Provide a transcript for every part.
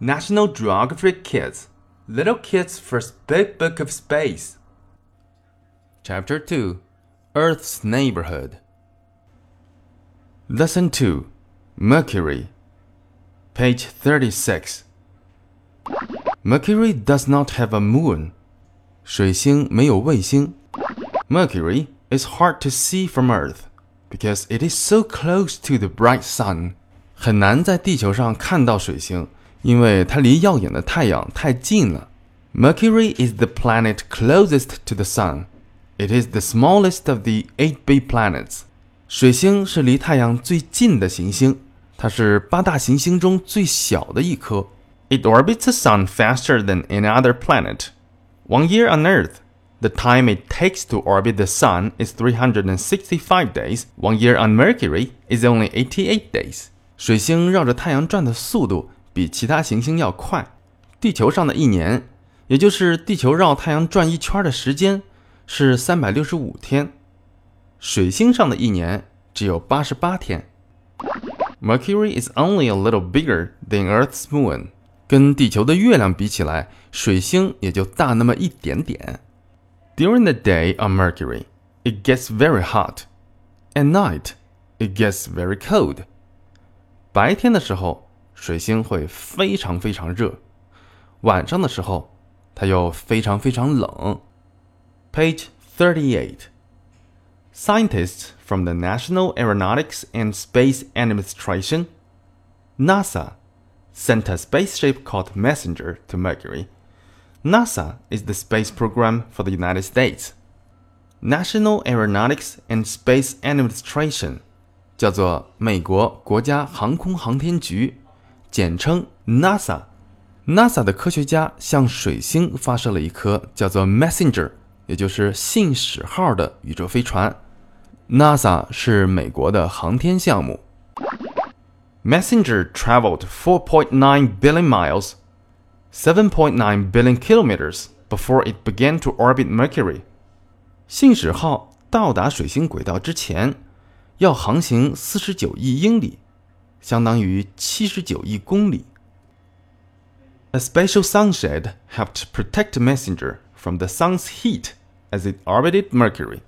National Geographic Kids Little Kids' First Big Book of Space. Chapter 2 Earth's Neighborhood. Lesson 2 Mercury. Page 36. Mercury does not have a moon. 水星没有卫星。Mercury is hard to see from Earth because it is so close to the bright sun. 很难在地球上看到水星。 因为它离耀眼的太阳太近了。Mercury is the planet closest to the sun. It is the smallest of the eight big planets. 水星是离太阳最近的行星，它是八大行星中最小的一颗。It orbits the sun faster than any other planet. One year on Earth, the time it takes to orbit the sun is 365 days. One year on Mercury is only 88 days. 水星绕着太阳转的速度 比其他行星要快。地球上的一年，也就是地球绕太阳转一圈的时间，是三百六十五天。水星上的一年只有八十八天。Mercury is only a little bigger than Earth's moon。跟地球的月亮比起来，水星也就大那么一点点。During the day on Mercury, it gets very hot. At night, it gets very cold. 白天的时候。水星会非常非常热，晚上的时候它又非常非常冷。Page thirty-eight. Scientists from the National Aeronautics and Space Administration, NASA, sent a spaceship called Messenger to Mercury. NASA is the space program for the United States. National Aeronautics and Space Administration 叫做美国国家航空航天局。 简称 NASA。NASA 的科学家向水星发射了一颗叫做 Messenger，也就是信使号的宇宙飞船。NASA 是美国的航天项目。Messenger traveled 4.9 billion miles, 7.9 billion kilometers before it began to orbit Mercury. 信使号到达水星轨道之前，要航行四十九亿英里。相当于七十九亿公里。A special sunshade helped protect Messenger from the sun's heat as it orbited Mercury。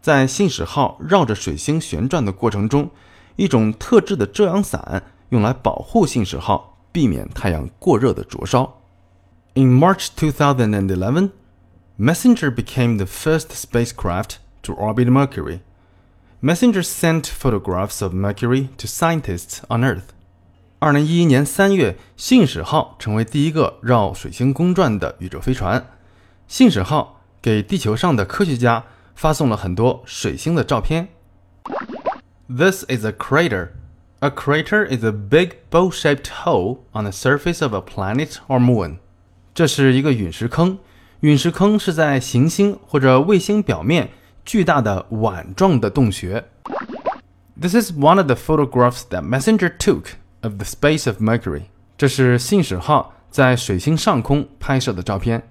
在信使号绕着水星旋转的过程中，一种特制的遮阳伞用来保护信使号，避免太阳过热的灼烧。In March 2011, Messenger became the first spacecraft to orbit Mercury. Messenger sent photographs of Mercury to scientists on Earth. 二零一一年三月，信使号成为第一个绕水星公转的宇宙飞船。信使号给地球上的科学家发送了很多水星的照片。This is a crater. A crater is a big bowl-shaped hole on the surface of a planet or moon. 这是一个陨石坑。陨石坑是在行星或者卫星表面。巨大的碗状的洞穴。This is one of the photographs that Messenger took of the space of Mercury。这是信使号在水星上空拍摄的照片。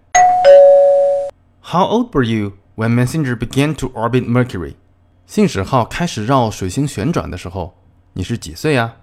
How old were you when Messenger began to orbit Mercury？信使号开始绕水星旋转的时候，你是几岁呀？